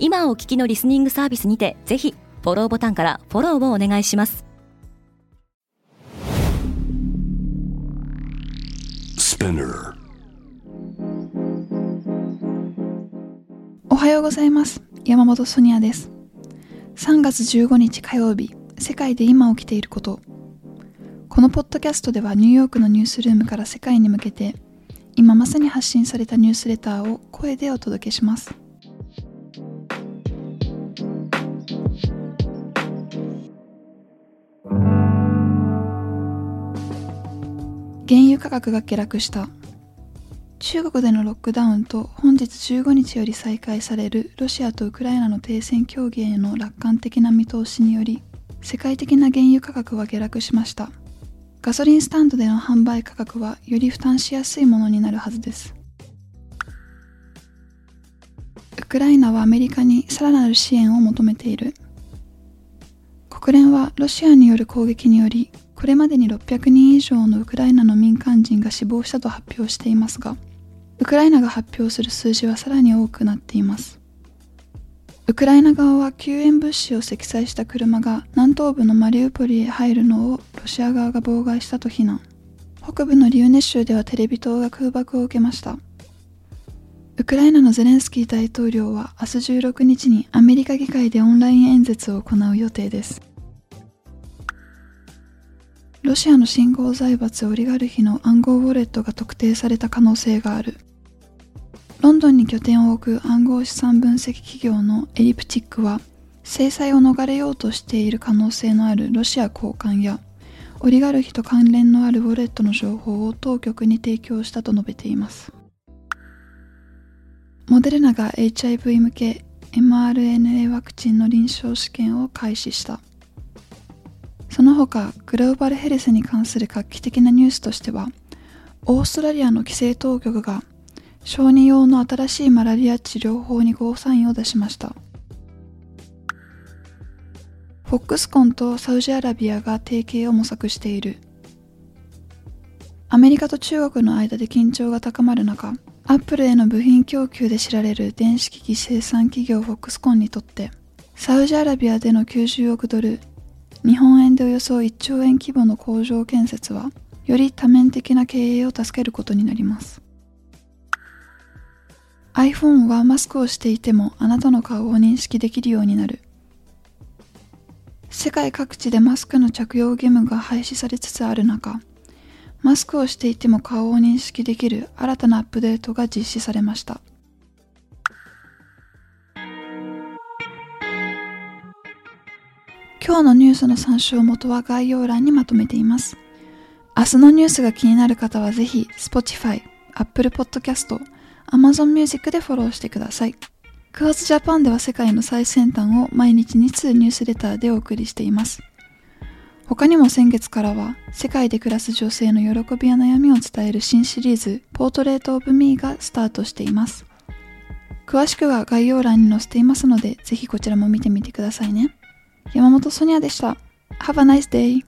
今お聞きのリスニングサービスにてぜひフォローボタンからフォローをお願いします。おはようございます。山本ソニアです。3月15日火曜日世界で今起きていること。このポッドキャストではニューヨークのニュースルームから世界に向けて今まさに発信されたニュースレターを声でお届けします原油価格が下落した。中国でのロックダウンと本日15日より再開されるロシアとウクライナの停戦協議への楽観的な見通しにより世界的な原油価格は下落しました。ガソリンスタンドでの販売価格はより負担しやすいものになるはずです。ウクライナはアメリカにさらなる支援を求めている。国連はロシアによる攻撃によりこれまでに600人以上のウクライナの民間人が死亡したと発表していますがウクライナが発表する数字はさらに多くなっています。ウクライナ側は救援物資を積載した車が南東部のマリウポリへ入るのをロシア側が妨害したと非難。北部のリウネ州ではテレビ塔が空爆を受けました。ウクライナのゼレンスキー大統領は明日16日にアメリカ議会でオンライン演説を行う予定です。ロシアの信号財閥オリガルヒの暗号ウォレットが特定された可能性がある。ロンドンに拠点を置く暗号資産分析企業のエリプチックは制裁を逃れようとしている可能性のあるロシア高官やオリガルヒと関連のあるウォレットの情報を当局に提供したと述べています。モデルナが HIV 向け mRNA ワクチンの臨床試験を開始した。その他グローバルヘルスに関する画期的なニュースとしてはオーストラリアの規制当局が小児用の新しいマラリア治療法にゴーサインを出しました。フォックスコンとサウジアラビアが提携を模索している。アメリカと中国の間で緊張が高まる中アップルへの部品供給で知られる電子機器生産企業フォックスコンにとってサウジアラビアでの90億ドル日本円でおよそ1兆円規模の工場建設はより多面的な経営を助けることになります。iPhone はマスクをしていてもあなたの顔を認識できるようになる。世界各地でマスクの着用義務が廃止されつつある中マスクをしていても顔を認識できる新たなアップデートが実施されました。今日のニュースの参照元は概要欄にまとめています。明日のニュースが気になる方はぜひ Spotify、Apple Podcast、Amazon Music でフォローしてください。9月ジャパンでは世界の最先端を毎日2通ニュースレターでお送りしています。他にも先月からは世界で暮らす女性の喜びや悩みを伝える新シリーズポートレートオブミーがスタートしています。詳しくは概要欄に載せていますのでぜひこちらも見てみてくださいね。山本ソニアでした。Have a nice day!